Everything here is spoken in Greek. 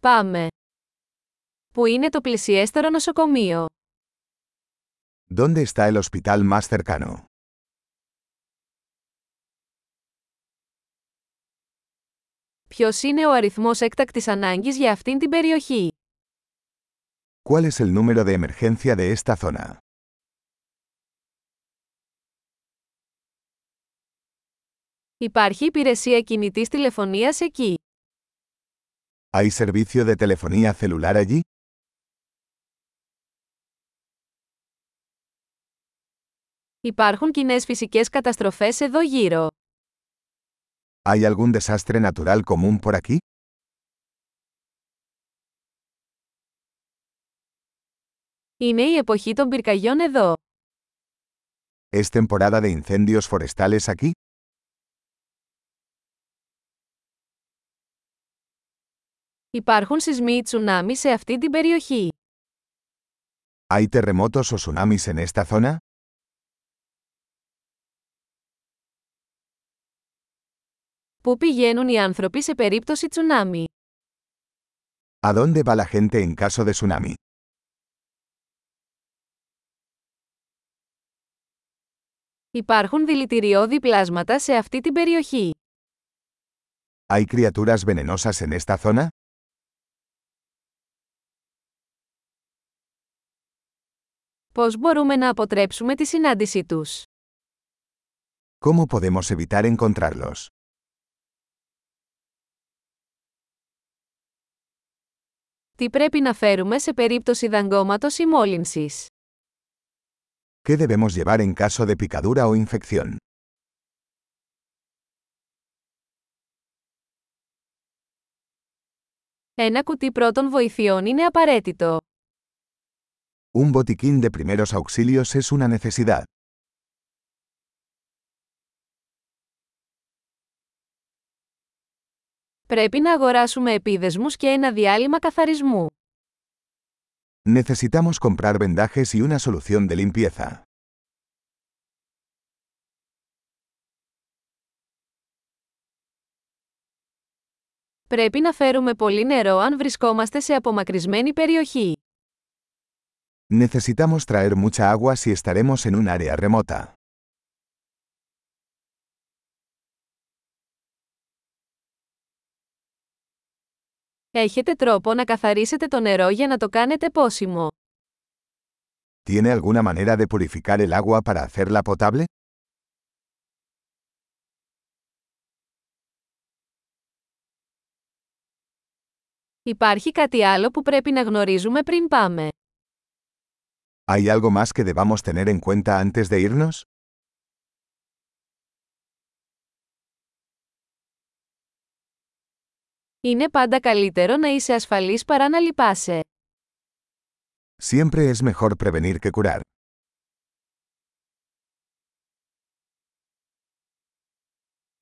Πάμε. Πού είναι το πλησιέστερο νοσοκομείο; ¿Dónde está el hospital más cercano? Ποιος είναι ο αριθμός έκτακτης ανάγκης για αυτήν την περιοχή; ¿Cuál es el número de emergencia de esta zona? Υπάρχει υπηρεσία κινητής τηλεφωνίας εκεί. ¿Hay servicio de telefonía celular allí? Υπάρχουν κοινές φυσικές καταστροφές εδώ γύρω. ¿Hay algún desastre natural común por aquí? Είναι η εποχή των πυρκαγιών εδώ. ¿Es temporada de incendios forestales aquí? Υπάρχουν σεισμοί ή τσουνάμις σε αυτή την περιοχή; ¿Hay terremotos o tsunamis en esta zona? Πού πηγαίνουν οι άνθρωποι σε περίπτωση τσουνάμι; ¿A dónde va la gente en caso de tsunami? Υπάρχουν δηλητηριώδη πλάσματα σε αυτή την περιοχή; ¿Hay criaturas venenosas en esta zona? Πώς μπορούμε να αποτρέψουμε τη συνάντησή τους; ¿Cómo podemos evitar encontrarlos? Τι πρέπει να φέρουμε σε περίπτωση δαγκώματος ή μόλυνσης; ¿Qué debemos llevar en caso de picadura o infección? Ένα κουτί πρώτων βοηθειών είναι απαραίτητο. Un botiquín de primeros auxilios es una necesidad. Πρέπει να αγοράσουμε επίδεσμους και ένα διάλειμμα καθαρισμού. Necesitamos comprar vendajes y una solución de limpieza. Πρέπει να φέρουμε πολύ νερό αν βρισκόμαστε σε απομακρυσμένη περιοχή. Necesitamos traer mucha agua si estaremos en un área remota. Έχετε τρόπο να καθαρίσετε το νερό για να το κάνετε πόσιμο. ¿Tiene alguna manera de purificar el agua para hacerla potable? Υπάρχει κάτι άλλο που πρέπει να γνωρίζουμε πριν πάμε. ¿Hay algo más que debamos tener en cuenta antes de irnos? Είναι πάντα καλύτερο να είσαι ασφαλής παρά να λυπάσαι. Siempre es mejor prevenir que curar.